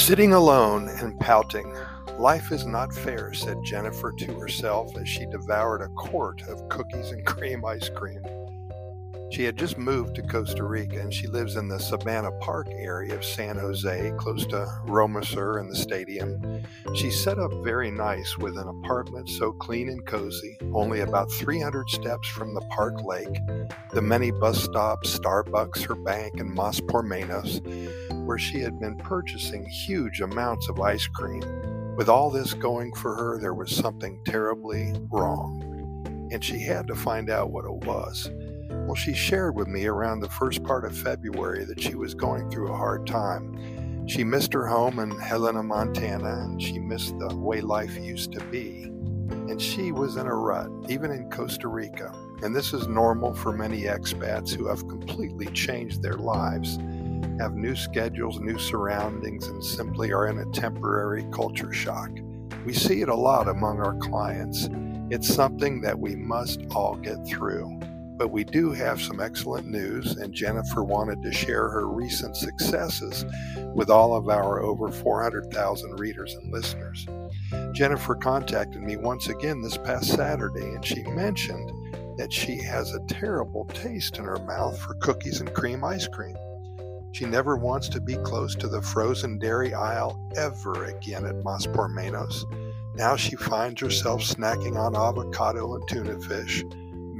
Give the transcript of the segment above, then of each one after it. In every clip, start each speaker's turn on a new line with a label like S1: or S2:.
S1: Sitting alone and pouting. Life is not fair, said Jennifer to herself as she devoured a quart of cookies and cream ice cream. She had just moved to Costa Rica and she lives in the Sabana Park area of San Jose, close to Rohrmoser and the stadium. She's set up very nice with an apartment so clean and cozy, only about 300 steps from the park lake, the many bus stops, Starbucks, her bank, and Mas Por Menos, where she had been purchasing huge amounts of ice cream. With all this going for her, there was something terribly wrong, and she had to find out what it was. Well, she shared with me around the first part of February that she was going through a hard time. She missed her home in Helena, Montana, and she missed the way life used to be. And she was in a rut, even in Costa Rica. And this is normal for many expats who have completely changed their lives, have new schedules, new surroundings, and simply are in a temporary culture shock. We see it a lot among our clients. It's something that we must all get through. But we do have some excellent news, and Jennifer wanted to share her recent successes with all of our over 400,000 readers and listeners. Jennifer contacted me once again this past Saturday, and she mentioned that she has a terrible taste in her mouth for cookies and cream ice cream. She never wants to be close to the frozen dairy aisle ever again at Mas Por Menos. Now she finds herself snacking on avocado and tuna fish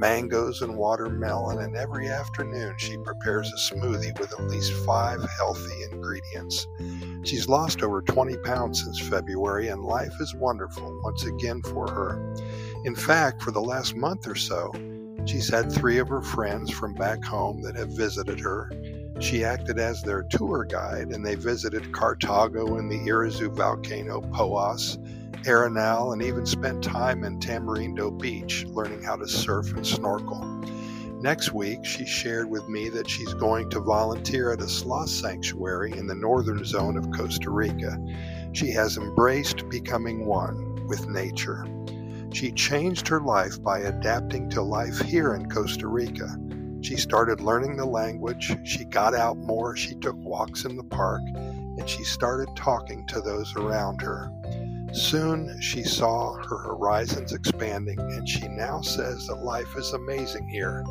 S1: mangoes and watermelon, and every afternoon she prepares a smoothie with at least five healthy ingredients. She's lost over 20 pounds since February, and life is wonderful once again for her. In fact, for the last month or so, she's had three of her friends from back home that have visited her. She acted as their tour guide, and they visited Cartago and the Irazu volcano, Poas, Arenal, and even spent time in Tamarindo Beach learning how to surf and snorkel. Next week, she shared with me that she's going to volunteer at a sloth sanctuary in the northern zone of Costa Rica. She has embraced becoming one with nature. She changed her life by adapting to life here in Costa Rica. She started learning the language, she got out more, she took walks in the park, and she started talking to those around her. Soon she saw her horizons expanding, and she now says that life is amazing here,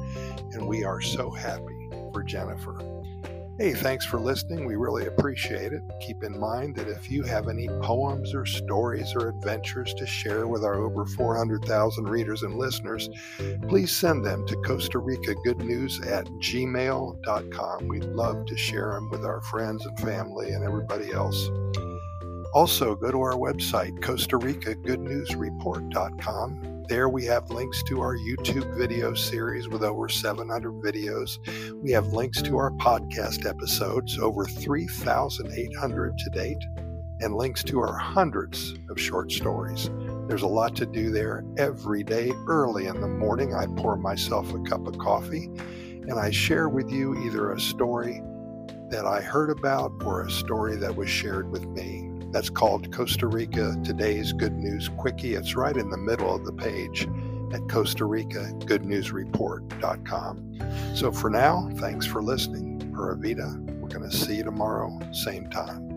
S1: and we are so happy for Jennifer. Hey, thanks for listening. We really appreciate it. Keep in mind that if you have any poems or stories or adventures to share with our over 400,000 readers and listeners, please send them to Costa Rica Good News at gmail.com. We'd love to share them with our friends and family and everybody else. Also, go to our website, Costa Rica Good News Report.com. There we have links to our YouTube video series with over 700 videos. We have links to our podcast episodes, over 3,800 to date, and links to our hundreds of short stories. There's a lot to do there every day. Early in the morning, I pour myself a cup of coffee and I share with you either a story that I heard about or a story that was shared with me. That's called Costa Rica Today's Good News Quickie. It's right in the middle of the page at Costa Rica Good News Report.com. So for now, thanks for listening. Pura Vida. We're going to see you tomorrow, same time.